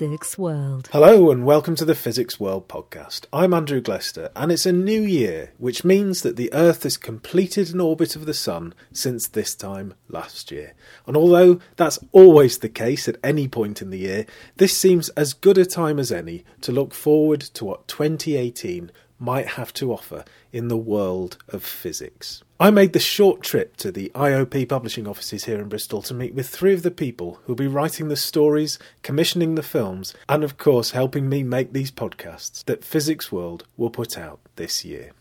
Physics World. Hello and welcome to the Physics World podcast. I'm Andrew Glester and it's a new year, which means that the Earth has completed an orbit of the Sun since this time last year. And although that's always the case at any point in the year, this seems as good a time as any to look forward to what 2018 might have to offer in the world of physics. I made the short trip to the IOP publishing offices here in Bristol to meet with three of the people who'll be writing the stories, commissioning the films, and of course helping me make these podcasts that Physics World will put out this year.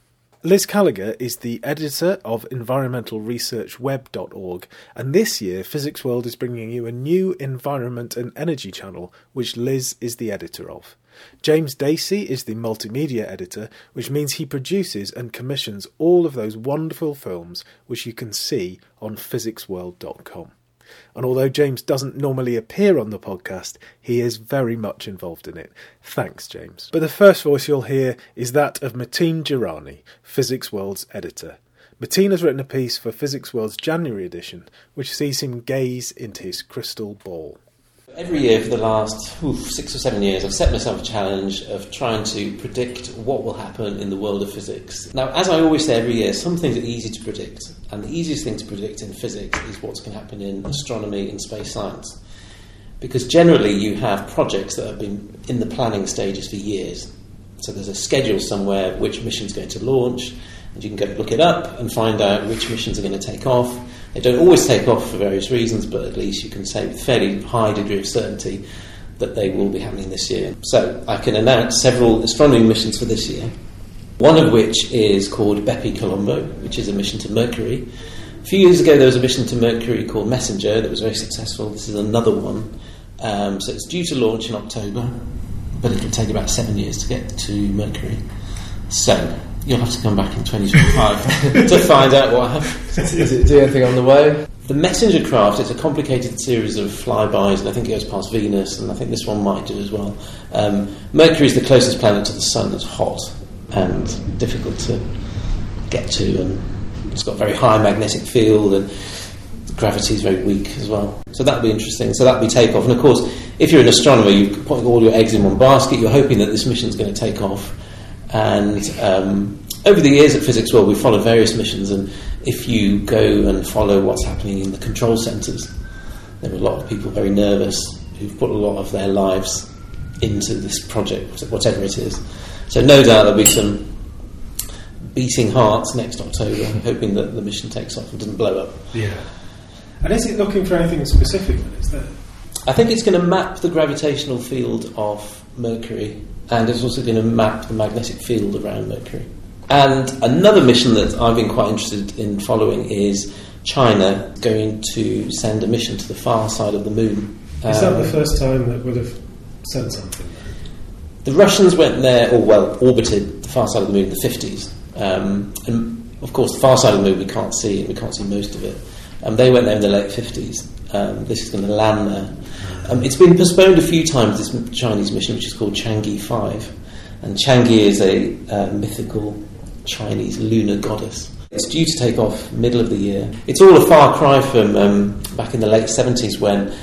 Liz Kalaugher is the editor of environmentalresearchweb.org, and this year Physics World is bringing you a new environment and energy channel, which Liz is the editor of. James Dacey is the multimedia editor, which means he produces and commissions all of those wonderful films which you can see on physicsworld.com. And although James doesn't normally appear on the podcast, he is very much involved in it. Thanks, James. But the first voice you'll hear is that of Matin Durrani, Physics World's editor. Matin has written a piece for Physics World's January edition, which sees him gaze into his crystal ball. Every year for the last oof, six or seven years, I've set myself a challenge of trying to predict what will happen in the world of physics. Now, as I always say every year, some things are easy to predict, and the easiest thing to predict in physics is what's going to happen in astronomy and space science. Because generally, you have projects that have been in the planning stages for years. So there's a schedule somewhere which mission's going to launch, and you can go look it up and find out which missions are going to take off they don't always take off for various reasons, but at least you can say with fairly high degree of certainty that they will be happening this year. So I can announce several astronomy missions for this year. One of which is called BepiColombo, which is a mission to Mercury. A few years ago, there was a mission to Mercury called Messenger that was very successful. This is another one. Um, so it's due to launch in October, but it'll take about seven years to get to Mercury. So You'll have to come back in 2025 to find out what happens. Is it do anything on the way? The messenger craft is a complicated series of flybys, and I think it goes past Venus, and I think this one might do as well. Um, Mercury is the closest planet to the Sun that's hot and difficult to get to, and it's got a very high magnetic field, and gravity is very weak as well. So that'll be interesting. So that'll be takeoff, and of course, if you're an astronomer, you're putting all your eggs in one basket. You're hoping that this mission is going to take off and um, over the years at Physics World, we've followed various missions, and if you go and follow what's happening in the control centres, there are a lot of people very nervous who've put a lot of their lives into this project, whatever it is. So, no doubt there'll be some beating hearts next October, hoping that the mission takes off and doesn't blow up. Yeah. And is it looking for anything specific? Is there? I think it's going to map the gravitational field of Mercury and it's also going to map the magnetic field around Mercury. And another mission that I've been quite interested in following is China going to send a mission to the far side of the moon. Is um, that the um, first time that would have sent something? The Russians went there, or well, orbited the far side of the moon in the 50s. Um, and of course, the far side of the moon we can't see, and we can't see most of it. Um, they went there in the late 50s. Um, this is going to land there. Um, it's been postponed a few times, this Chinese mission, which is called Chang'e 5. And Chang'e is a uh, mythical Chinese lunar goddess. It's due to take off middle of the year. It's all a far cry from um, back in the late 70s when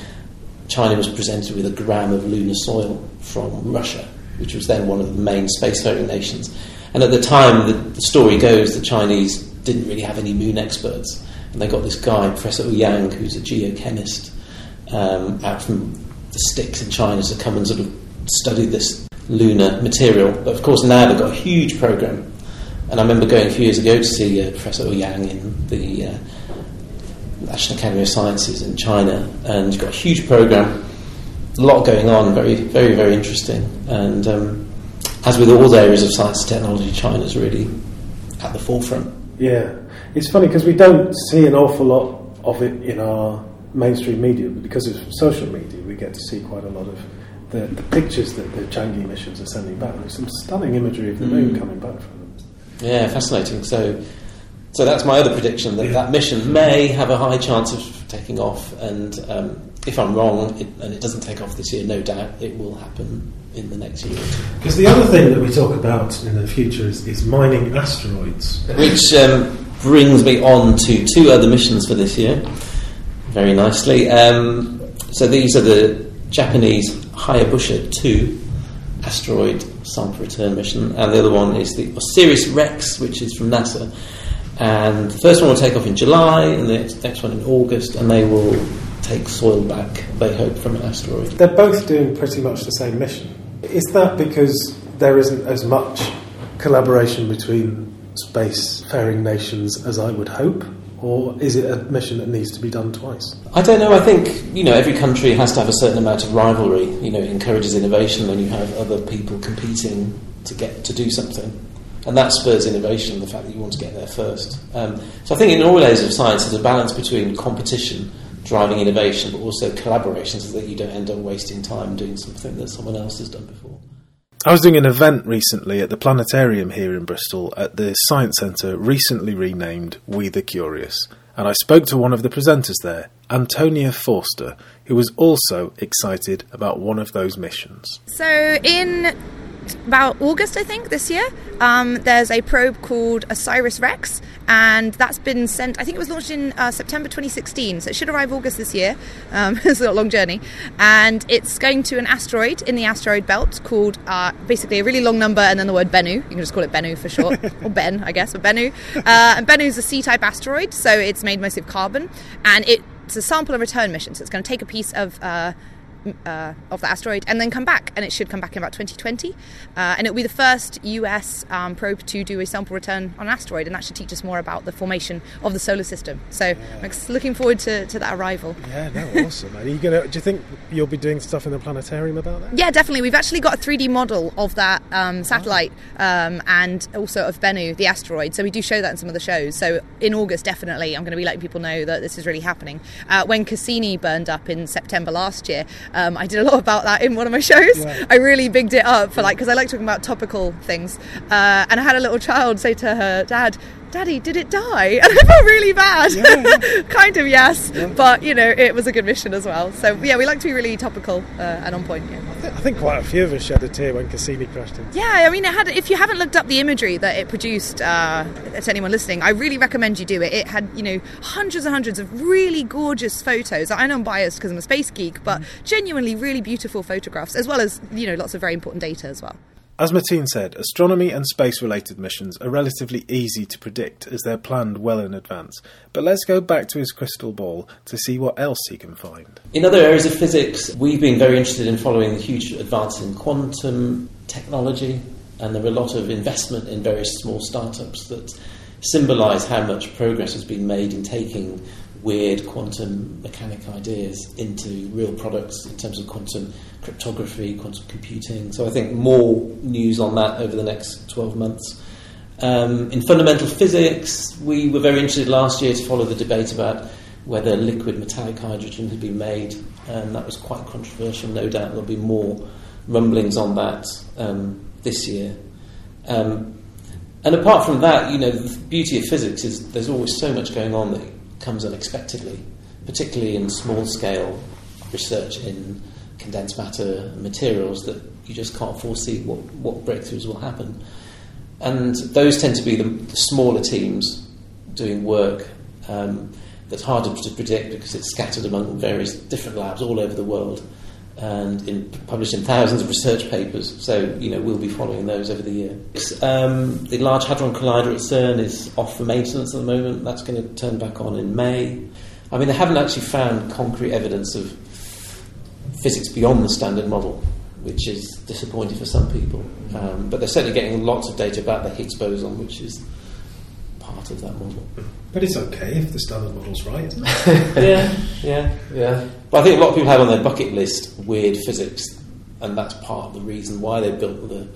China was presented with a gram of lunar soil from Russia, which was then one of the main spacefaring nations. And at the time, the, the story goes the Chinese didn't really have any moon experts. And they got this guy, Professor Yang, who's a geochemist, um, out from the sticks in China to come and sort of study this lunar material. But of course, now they've got a huge program. And I remember going a few years ago to see uh, Professor Yang in the uh, National Academy of Sciences in China, and you've got a huge program, a lot going on, very, very, very interesting. And um, as with all the areas of science and technology, China's really at the forefront. Yeah, it's funny because we don't see an awful lot of it in our mainstream media, but because of social media, we get to see quite a lot of the, the pictures that the Chang'e missions are sending back. There's some stunning imagery of the moon mm. coming back from them. Yeah, fascinating. So, so that's my other prediction that that mission may have a high chance of taking off. And um, if I'm wrong, it, and it doesn't take off this year, no doubt it will happen in the next year. Because the other thing that we talk about in the future is, is mining asteroids, which um, brings me on to two other missions for this year very nicely. Um, so these are the Japanese Hayabusa 2 asteroid sample return mission, and the other one is the Osiris Rex, which is from NASA. And the first one will take off in July, and the next one in August, and they will take soil back, they hope, from an asteroid. They're both doing pretty much the same mission. Is that because there isn't as much collaboration between spacefaring nations as I would hope? Or is it a mission that needs to be done twice? I don't know. I think you know every country has to have a certain amount of rivalry. You know, it encourages innovation when you have other people competing to get to do something, and that spurs innovation. The fact that you want to get there first. Um, so I think in all areas of science, there's a balance between competition driving innovation, but also collaboration, so that you don't end up wasting time doing something that someone else has done before. I was doing an event recently at the planetarium here in Bristol at the Science Centre, recently renamed We the Curious, and I spoke to one of the presenters there, Antonia Forster, who was also excited about one of those missions. So, in about August, I think, this year, um, there's a probe called Osiris Rex, and that's been sent. I think it was launched in uh, September 2016, so it should arrive August this year. Um, it's a long journey, and it's going to an asteroid in the asteroid belt called uh, basically a really long number and then the word Bennu. You can just call it Bennu for short, or Ben, I guess, but Bennu. Uh, and Bennu is a C-type asteroid, so it's made mostly of carbon, and it's a sample and return mission. So it's going to take a piece of uh, uh, of the asteroid and then come back, and it should come back in about 2020. Uh, and it'll be the first US um, probe to do a sample return on an asteroid, and that should teach us more about the formation of the solar system. So yeah. I'm looking forward to, to that arrival. Yeah, no, awesome. Are you gonna? Do you think you'll be doing stuff in the planetarium about that? Yeah, definitely. We've actually got a 3D model of that um, satellite um, and also of Bennu, the asteroid. So we do show that in some of the shows. So in August, definitely, I'm going to be letting people know that this is really happening. Uh, when Cassini burned up in September last year, um, I did a lot about that in one of my shows. Right. I really bigged it up for like because I like talking about topical things. Uh, and I had a little child say to her dad, Daddy, did it die? And I felt really bad. Yeah, yeah. kind of, yes. Yeah. But, you know, it was a good mission as well. So, yeah, we like to be really topical uh, and on point. I, th- I, think quite a few of us shed a tear when Cassini crashed into Yeah, I mean, it had. if you haven't looked up the imagery that it produced uh, to anyone listening, I really recommend you do it. It had, you know, hundreds and hundreds of really gorgeous photos. I know I'm biased because I'm a space geek, but mm. genuinely really beautiful photographs, as well as, you know, lots of very important data as well. As Matin said, astronomy and space related missions are relatively easy to predict as they're planned well in advance. But let's go back to his crystal ball to see what else he can find. In other areas of physics, we've been very interested in following the huge advances in quantum technology, and there are a lot of investment in various small startups that symbolise how much progress has been made in taking weird quantum mechanic ideas into real products in terms of quantum cryptography, quantum computing. So I think more news on that over the next 12 months. Um, in fundamental physics, we were very interested last year to follow the debate about whether liquid metallic hydrogen had been made, and that was quite controversial. No doubt there'll be more rumblings on that um, this year. Um, and apart from that, you know, the beauty of physics is there's always so much going on that comes unexpectedly, particularly in small scale research in condensed matter materials that you just can't foresee what, what breakthroughs will happen. And those tend to be the, the smaller teams doing work um, that's harder to predict because it's scattered among various different labs all over the world and in, published in thousands of research papers. So, you know, we'll be following those over the year. Um, the Large Hadron Collider at CERN is off for maintenance at the moment. That's going to turn back on in May. I mean, they haven't actually found concrete evidence of physics beyond the standard model, which is disappointing for some people. Um, but they're certainly getting lots of data about the Higgs boson, which is part of that model. But it's okay if the standard model's right, yeah, yeah, yeah. But I think a lot of people have on their bucket list weird physics, and that's part of the reason why they built the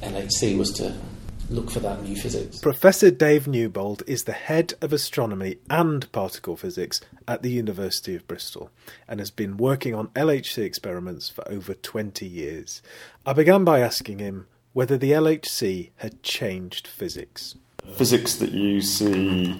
LHC was to look for that new physics. Professor Dave Newbold is the head of astronomy and particle physics at the University of Bristol and has been working on LHC experiments for over 20 years. I began by asking him whether the LHC had changed physics physics that you see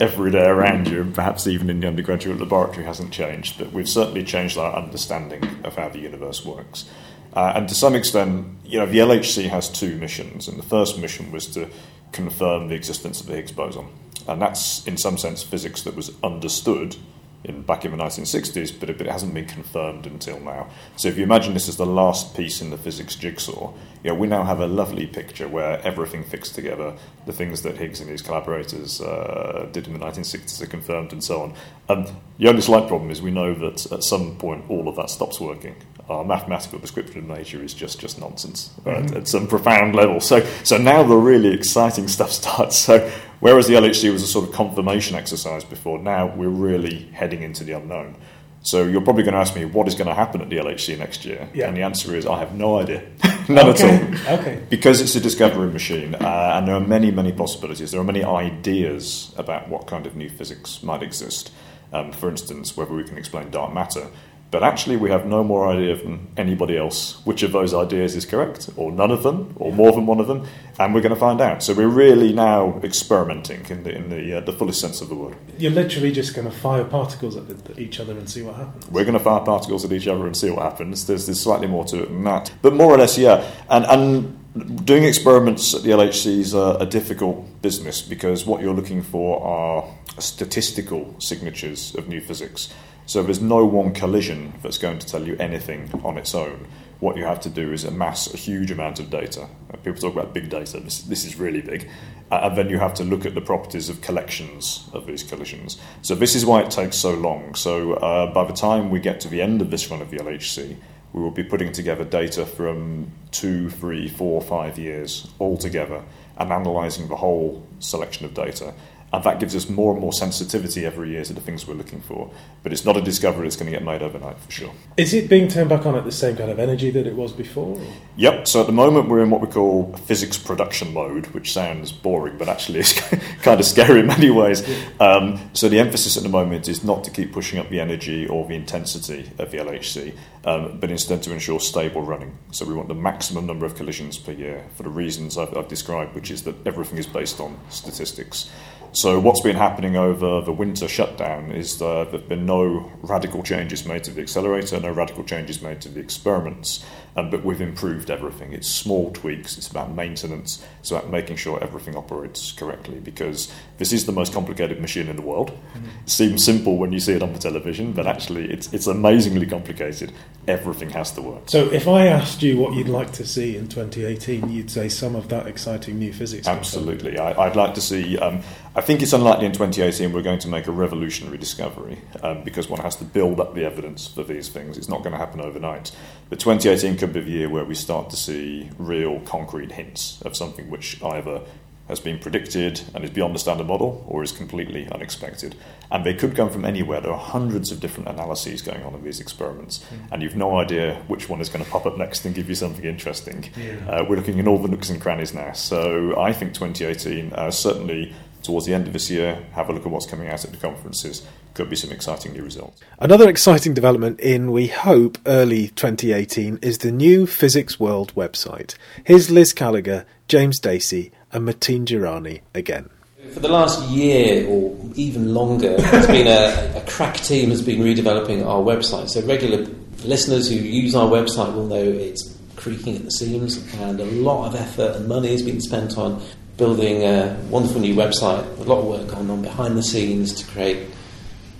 every day around you, and perhaps even in the undergraduate laboratory, hasn't changed, but we've certainly changed our understanding of how the universe works. Uh, and to some extent, you know, the LHC has two missions, and the first mission was to confirm the existence of the Higgs boson. And that's, in some sense, physics that was understood in back in the 1960s, but it, but it hasn't been confirmed until now. So if you imagine this as the last piece in the physics jigsaw, you know, we now have a lovely picture where everything fits together. The things that Higgs and his collaborators uh, did in the 1960s are confirmed, and so on. And the only slight problem is we know that at some point all of that stops working. Our mathematical description of nature is just just nonsense mm-hmm. at some profound level. So so now the really exciting stuff starts. So whereas the LHC was a sort of confirmation exercise before, now we're really heading into the unknown. So you're probably going to ask me what is going to happen at the LHC next year, yeah. and the answer is I have no idea, none okay. at all. Okay. Because it's a discovery machine, uh, and there are many, many possibilities. There are many ideas about what kind of new physics might exist. Um, for instance, whether we can explain dark matter. But actually, we have no more idea than anybody else which of those ideas is correct, or none of them, or more than one of them, and we're going to find out. So we're really now experimenting in the, in the, uh, the fullest sense of the word. You're literally just going to fire particles at, the, at, each other and see what happens. We're going to fire particles at each other and see what happens. There's, there's slightly more to it than that. But more or less, yeah. And, and doing experiments at the LHC is a, a difficult business because what you're looking for are statistical signatures of new physics. So there's no one collision that's going to tell you anything on its own. What you have to do is amass a huge amount of data. Uh, people talk about big data, this, this is really big. Uh, and then you have to look at the properties of collections of these collisions. So this is why it takes so long. So uh, by the time we get to the end of this run of the LHC, we will be putting together data from two, three, four, five years all together and analysing the whole selection of data and that gives us more and more sensitivity every year to the things we're looking for. But it's not a discovery that's going to get made overnight for sure. Is it being turned back on at the same kind of energy that it was before? Or? Yep. So at the moment we're in what we call physics production mode, which sounds boring, but actually is kind of scary in many ways. Um, so the emphasis at the moment is not to keep pushing up the energy or the intensity of the LHC, um, but instead to ensure stable running. So we want the maximum number of collisions per year for the reasons I've, I've described, which is that everything is based on statistics. So, what's been happening over the winter shutdown is uh, that there have been no radical changes made to the accelerator, no radical changes made to the experiments, um, but we've improved everything. It's small tweaks, it's about maintenance, it's about making sure everything operates correctly because this is the most complicated machine in the world. Mm-hmm. It seems simple when you see it on the television, but actually, it's, it's amazingly complicated. Everything has to work. So, if I asked you what you'd like to see in 2018, you'd say some of that exciting new physics. Absolutely. I, would like to see. Um, I think it's unlikely in 2018 we're going to make a revolutionary discovery um, because one has to build up the evidence for these things. It's not going to happen overnight. But 2018 could be the year where we start to see real concrete hints of something which either has been predicted and is beyond the standard model or is completely unexpected. And they could come from anywhere. There are hundreds of different analyses going on in these experiments, mm. and you've no idea which one is going to pop up next and give you something interesting. Yeah. Uh, we're looking in all the nooks and crannies now. So I think 2018 uh, certainly towards the end of this year, have a look at what's coming out at the conferences. Could be some exciting new results. Another exciting development in, we hope, early 2018 is the new Physics World website. Here's Liz Kalaugher, James Dacey, and Matin Durrani again. For the last year or even longer, there's been a, a crack team has been redeveloping our website. So regular listeners who use our website will know it's creaking at the seams, and a lot of effort and money has been spent on building a wonderful new website, a lot of work going on behind the scenes to create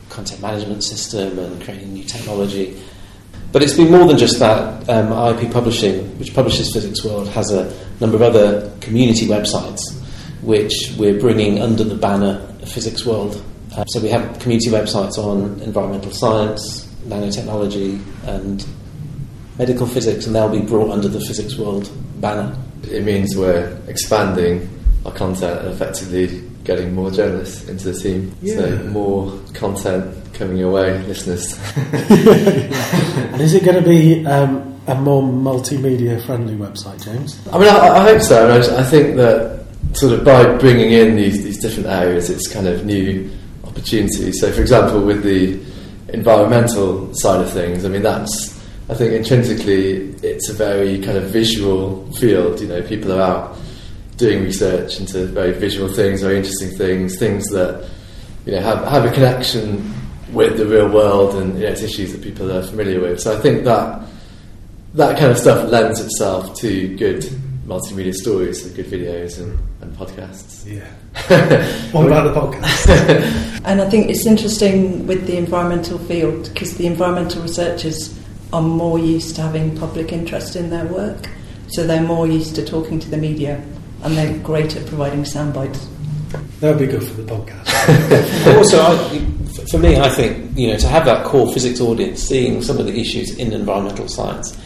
content management system and creating new technology. But it's been more than just that. Um, IP Publishing, which publishes Physics World, has a number of other community websites which we're bringing under the banner of Physics World. Uh, so we have community websites on environmental science, nanotechnology, and medical physics, and they'll be brought under the Physics World banner. It means we're expanding our content and effectively getting more journalists into the team. Yeah. So more content coming your way, listeners. and is it going to be um, a more multimedia friendly website, James? I mean, I, I hope so. I, mean, I think that sort of by bringing in these, these different areas, it's kind of new opportunities. So, for example, with the environmental side of things, I mean, that's I think intrinsically it's a very kind of visual field. You know, people are out doing research into very visual things, very interesting things, things that you know have have a connection with the real world and you know, it's issues that people are familiar with. So I think that that kind of stuff lends itself to good multimedia stories, so good videos and, and podcasts. Yeah. what about the podcast? And I think it's interesting with the environmental field because the environmental researchers are more used to having public interest in their work, so they're more used to talking to the media, and they're great at providing sound bites. that would be good for the podcast. also, I, for me, I think you know to have that core physics audience, seeing some of the issues in environmental science,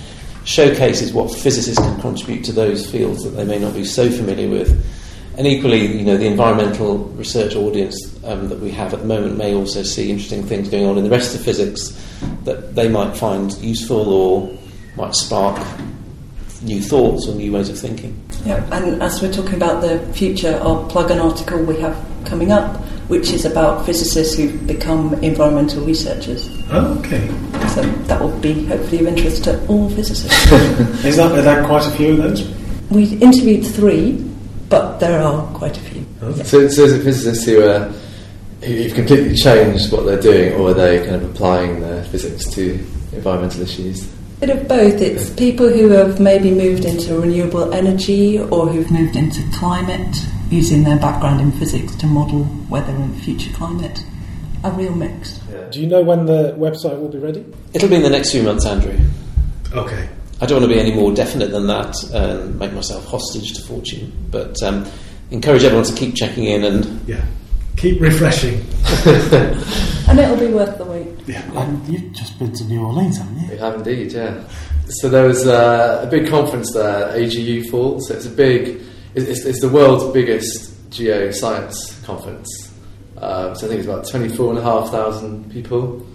showcases what physicists can contribute to those fields that they may not be so familiar with. And equally, you know, the environmental research audience um, that we have at the moment may also see interesting things going on in the rest of physics that they might find useful or might spark new thoughts or new ways of thinking. Yeah, and as we're talking about the future, I'll plug an article we have coming up, which is about physicists who've become environmental researchers. oh, okay. So that will be hopefully of interest to all physicists. Is that, are there quite a few of those? we interviewed three, but there are quite a few. Oh. So, so is it physicists who uh, are who've completely changed what they're doing, or are they kind of applying their physics to environmental issues? Bit of both. It's people who have maybe moved into renewable energy or who've moved into climate, using their background in physics to model weather and future climate. A real mix. Do you know when the website will be ready? It'll be in the next few months, Andrew. Okay. I don't want to be any more definite than that and make myself hostage to fortune, but um, encourage everyone to keep checking in and Yeah. Keep refreshing. And it'll be worth the wait. Yeah. And you've just been to New Orleans, haven't you? We have indeed, yeah. So there was uh, a big conference there, AGU Fall. So it's a big, it's, it's the world's biggest geoscience conference. Um, so I think it's about 24,500 people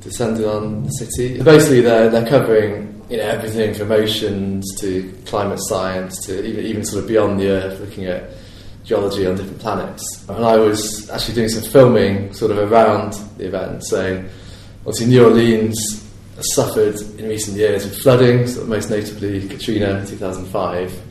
descended on the city. Basically, they're, they're covering you know everything from oceans to climate science to even, even sort of beyond the Earth, looking at geology on different planets. And I was actually doing some filming sort of around the event. So obviously New Orleans suffered in recent years with flooding, sort of most notably Katrina in 2005.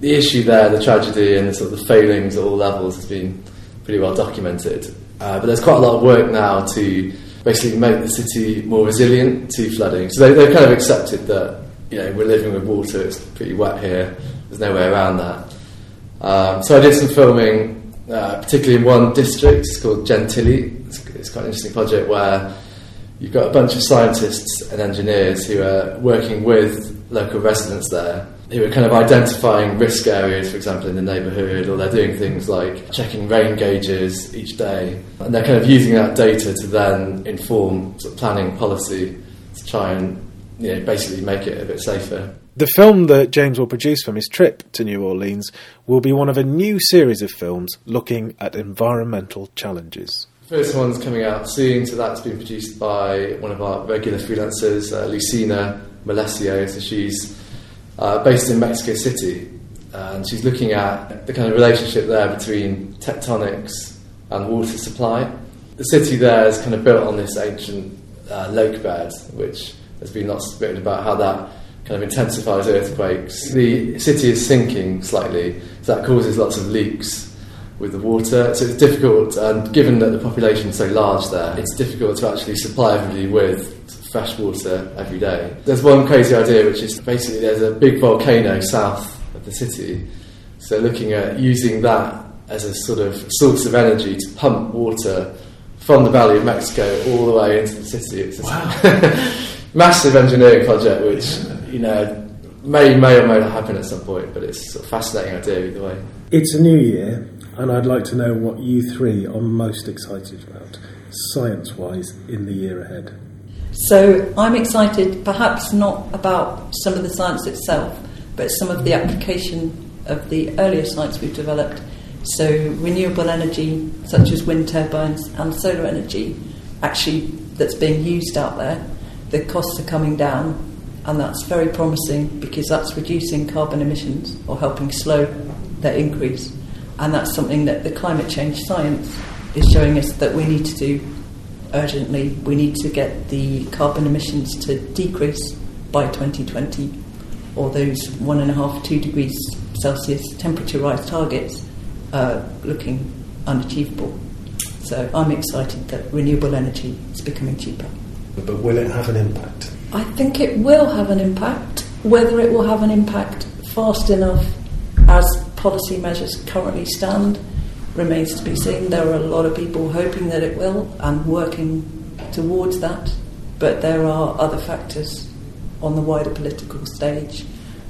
The issue there, the tragedy and the sort of the failings at all levels has been pretty well documented. Uh, but there's quite a lot of work now to basically make the city more resilient to flooding. So they, they've kind of accepted that you know we're living with water, it's pretty wet here, there's no way around that. Um, so I did some filming, uh, particularly in one district, it's called Gentilly. It's, it's quite an interesting project where you've got a bunch of scientists and engineers who are working with local residents there, who are kind of identifying risk areas, for example, in the neighbourhood, or they're doing things like checking rain gauges each day. And they're kind of using that data to then inform sort of planning policy to try and you know, basically make it a bit safer. The film that James will produce from his trip to New Orleans will be one of a new series of films looking at environmental challenges. The First one's coming out soon, so that's been produced by one of our regular freelancers, uh, Lucina Melesio. So she's uh, based in Mexico City, and she's looking at the kind of relationship there between tectonics and water supply. The city there is kind of built on this ancient uh, lake bed, which there's been lots written about how that kind of intensifies earthquakes. The city is sinking slightly, so that causes lots of leaks with the water. So it's difficult, and given that the population is so large there, it's difficult to actually supply everybody with fresh water every day. There's one crazy idea, which is basically there's a big volcano south of the city. So looking at using that as a sort of source of energy to pump water from the Valley of Mexico all the way into the city. It's a massive engineering project, which you know may may or may not happen at some point, but it's a fascinating idea either way. It's a new year, and I'd like to know what you three are most excited about, science wise, in the year ahead. So I'm excited, perhaps not about some of the science itself, but some of the application of the earlier science we've developed. So renewable energy, such as wind turbines and solar energy, actually that's being used out there. The costs are coming down, and that's very promising because that's reducing carbon emissions or helping slow their increase. And that's something that the climate change science is showing us that we need to do urgently. We need to get the carbon emissions to decrease by 2020, or those one and a half, two degrees Celsius temperature rise targets are looking unachievable. So I'm excited that renewable energy is becoming cheaper. But will it have an impact? I think it will have an impact. Whether it will have an impact fast enough as policy measures currently stand remains to be seen. There are a lot of people hoping that it will and working towards that, but there are other factors on the wider political stage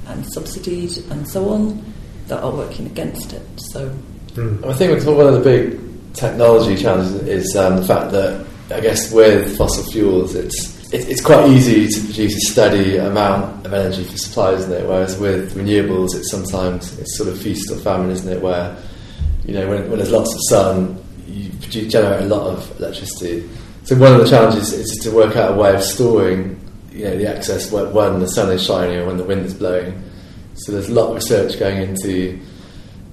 and subsidies and so on that are working against it. So I think one of the big technology challenges is um, the fact that I guess with fossil fuels, it's it, it's quite easy to produce a steady amount of energy for supply, isn't it? Whereas with renewables, it's sometimes it's sort of feast or famine, isn't it? Where you know when, when there's lots of sun, you produce, generate a lot of electricity. So one of the challenges is to work out a way of storing you know the excess when, the sun is shining or when the wind is blowing. So there's a lot of research going into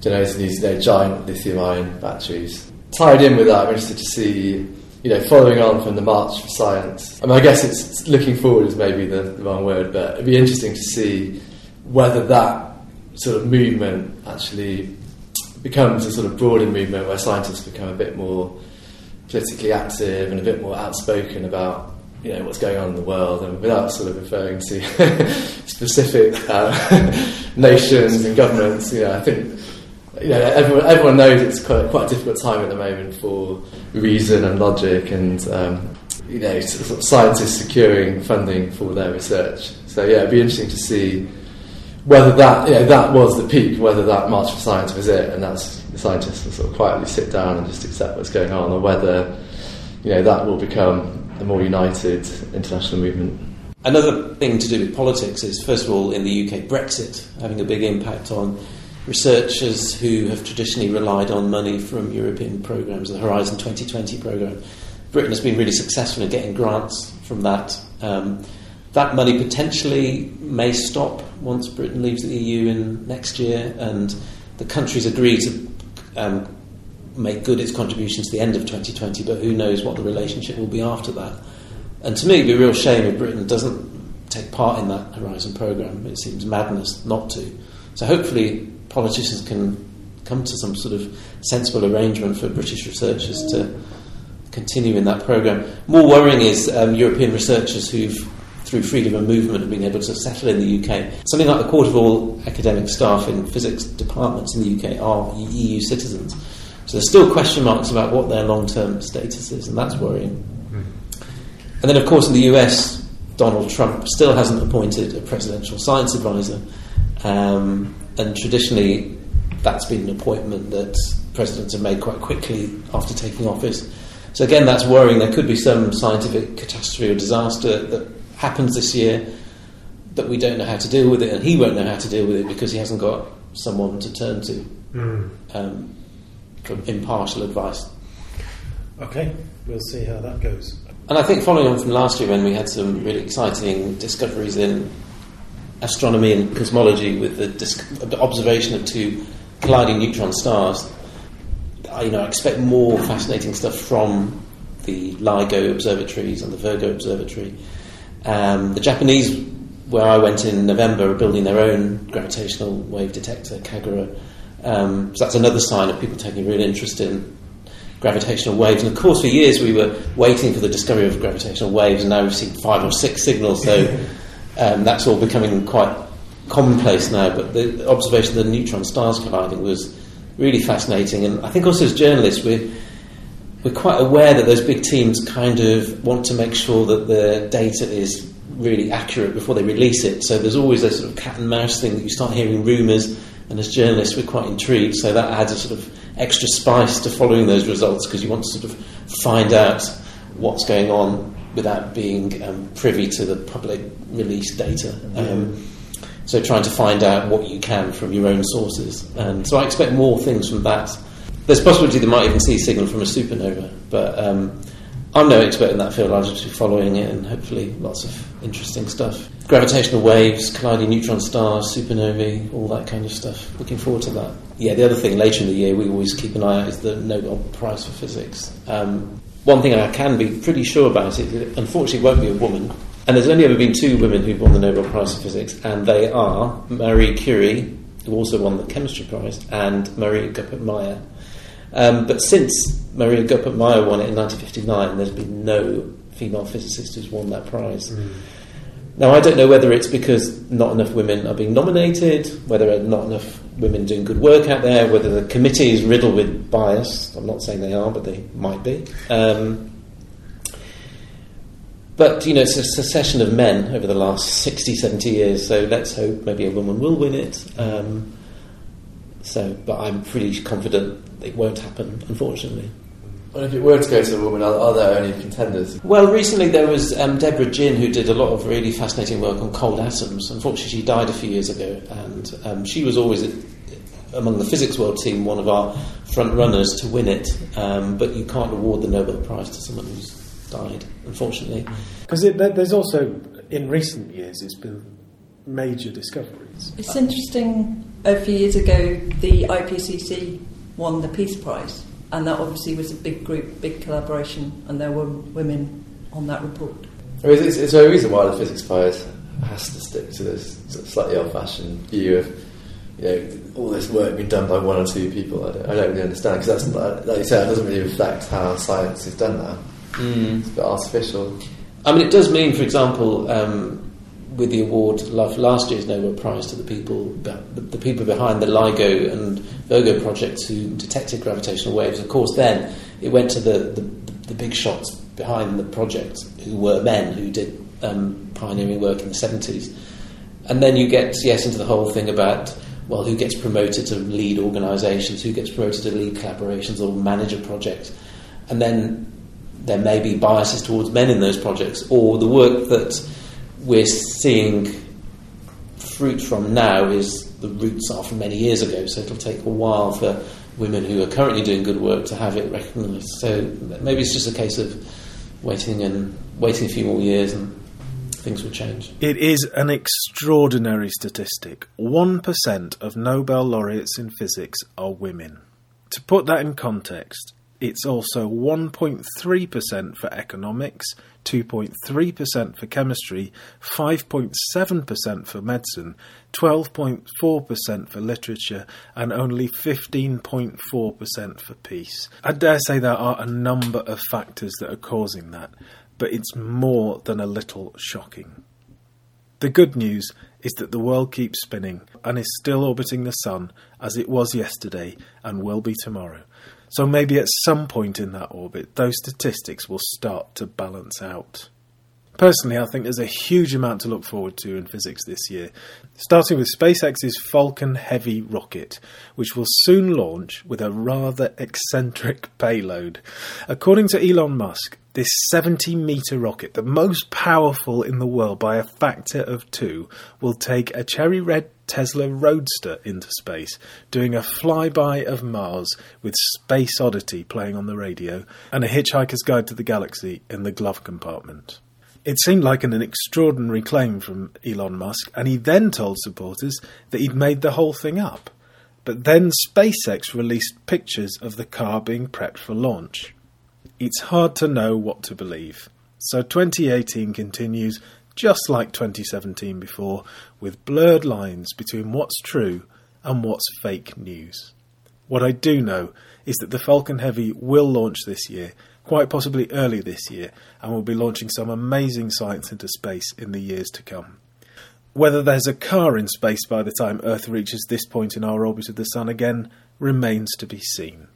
generating these you know, giant lithium-ion batteries. Tied in with that, I'm interested to see you know, following on from the March for Science, I mean, I guess it's looking forward is maybe the, the wrong word, but it'd be interesting to see whether that sort of movement actually becomes a sort of broader movement where scientists become a bit more politically active and a bit more outspoken about you know what's going on in the world, and without sort of referring to specific uh, nations and governments. You know, I think you know, everyone, everyone knows it's quite, quite a difficult time at the moment for reason and logic and, um, you know, scientists securing funding for their research. So, yeah, it'd be interesting to see whether that, you know, that was the peak, whether that March for Science was it, and that's the scientists will sort of quietly sit down and just accept what's going on, or whether, you know, that will become a more united international movement. Another thing to do with politics is, first of all, in the UK, Brexit having a big impact on researchers who have traditionally relied on money from European programs, the Horizon 2020 program. Britain has been really successful in getting grants from that. Um, that money potentially may stop once Britain leaves the EU in next year, and the countries agree to um, make good its contribution to the end of 2020. But who knows what the relationship will be after that? And to me, it'd be a real shame if Britain doesn't take part in that Horizon program. It seems madness not to. So hopefully, politicians can come to some sort of sensible arrangement for British researchers to continue in that program. More worrying is um, European researchers who've, through freedom of movement, have been able to settle in the UK. Something like a quarter of all academic staff in physics departments in the UK are EU citizens. So there's still question marks about what their long term status is, and that's worrying. And then, of course, in the US, Donald Trump still hasn't appointed a presidential science advisor. Um, and traditionally, that's been an appointment that presidents have made quite quickly after taking office. So again, that's worrying. There could be some scientific catastrophe or disaster that happens this year that we don't know how to deal with it, and he won't know how to deal with it because he hasn't got someone to turn to Mm. um, for impartial advice. Okay, we'll see how that goes. And I think following on from last year when we had some really exciting discoveries in astronomy and cosmology with the, dis- the observation of two colliding neutron stars, I, you know, I expect more fascinating stuff from the LIGO observatories and the Virgo observatory. Um, the Japanese, where I went in November, are building their own gravitational wave detector, KAGRA. Um, so that's another sign of people taking real interest in gravitational waves. And of course, for years we were waiting for the discovery of gravitational waves, and now we've seen five or six signals. So um, that's all becoming quite commonplace now. But the observation of the neutron stars colliding was really fascinating. And I think also as journalists, we're we're quite aware that those big teams kind of want to make sure that the data is really accurate before they release it. So there's always a sort of cat and mouse thing that you start hearing rumours, and as journalists, we're quite intrigued. So that adds a sort of extra spice to following those results because you want to sort of find out what's going on without being um, privy to the public release data. Um, so trying to find out what you can from your own sources. And so I expect more things from that. There's possibility they might even see a signal from a supernova, but um, I'm no expert in that field. I'll just be following it and hopefully lots of interesting stuff. Gravitational waves, colliding neutron stars, supernovae, all that kind of stuff. Looking forward to that. Yeah, the other thing later in the year we always keep an eye out is the Nobel Prize for Physics. Um, one thing I can be pretty sure about it, it unfortunately won't be a woman. And there's only ever been two women who've won the Nobel Prize for Physics, and they are Marie Curie, who also won the Chemistry Prize, and Maria Goeppert-Mayer. Um, but since Maria Goeppert-Mayer won it in 1959, there's been no female physicist who's won that prize. Now, I don't know whether it's because not enough women are being nominated, whether not enough women doing good work out there, whether the committee is riddled with bias. I'm not saying they are, but they might be. Um, but, you know, it's a succession of men over the last 60, 70 years, so let's hope maybe a woman will win it. Um, so, but I'm pretty confident it won't happen, unfortunately. And if it were to go to a woman, are, are there any contenders? Well, recently there was um, Deborah Jin who did a lot of really fascinating work on cold atoms. Unfortunately, she died a few years ago, and um, she was always among the physics world team one of our front runners to win it. Um, but you can't award the Nobel Prize to someone who's died, unfortunately. Because there's also, in recent years, it's been major discoveries. It's interesting. A few years ago, the IPCC won the Peace Prize, and that obviously was a big group, big collaboration, and there were women on that report. I mean, it's, it's a reason why the physics prize has to stick to this slightly old-fashioned view of you know all this work being done by one or two people. I don't, I don't really understand because that's like, like you said, it doesn't really reflect how science is done now. Mm. It's a bit artificial. I mean, it does mean, for example, um, with the award last year's Nobel Prize to the people, the, people behind the LIGO and Virgo projects who detected gravitational waves. Of course, then it went to the, the, the big shots behind the project, who were men who did um, pioneering work in the seventies. And then you get yes into the whole thing about well, who gets promoted to lead organisations, who gets promoted to lead collaborations or manage a project, and then there may be biases towards men in those projects, or the work that we're seeing fruit from now is the roots are from many years ago, so it'll take a while for women who are currently doing good work to have it recognised. So maybe it's just a case of waiting and waiting a few more years and things will change. It is an extraordinary statistic. 1% of Nobel laureates in physics are women. To put that in context, it's also 1.3% for economics, 2.3% for chemistry, 5.7% for medicine, 12.4% for literature, and only 15.4% for peace. I dare say there are a number of factors that are causing that, but it's more than a little shocking. The good news is that the world keeps spinning and is still orbiting the sun as it was yesterday and will be tomorrow. So maybe at some point in that orbit, those statistics will start to balance out. Personally, I think there's a huge amount to look forward to in physics this year, starting with SpaceX's Falcon Heavy rocket, which will soon launch with a rather eccentric payload. According to Elon Musk, this 70 metre rocket, the most powerful in the world by a factor of two, will take a cherry red Tesla Roadster into space, doing a flyby of Mars with Space Oddity playing on the radio and a Hitchhiker's Guide to the Galaxy in the glove compartment. It seemed like an, extraordinary claim from Elon Musk, and he then told supporters that he'd made the whole thing up. But then SpaceX released pictures of the car being prepped for launch. It's hard to know what to believe. So 2018 continues just like 2017 before, with blurred lines between what's true and what's fake news. What I do know is that the Falcon Heavy will launch this year, quite possibly early this year, and will be launching some amazing science into space in the years to come. Whether there's a car in space by the time Earth reaches this point in our orbit of the Sun again remains to be seen.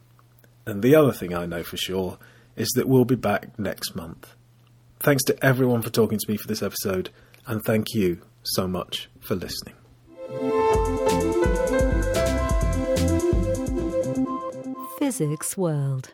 And the other thing I know for sure is that we'll be back next month. Thanks to everyone for talking to me for this episode, and thank you so much for listening. Physics World.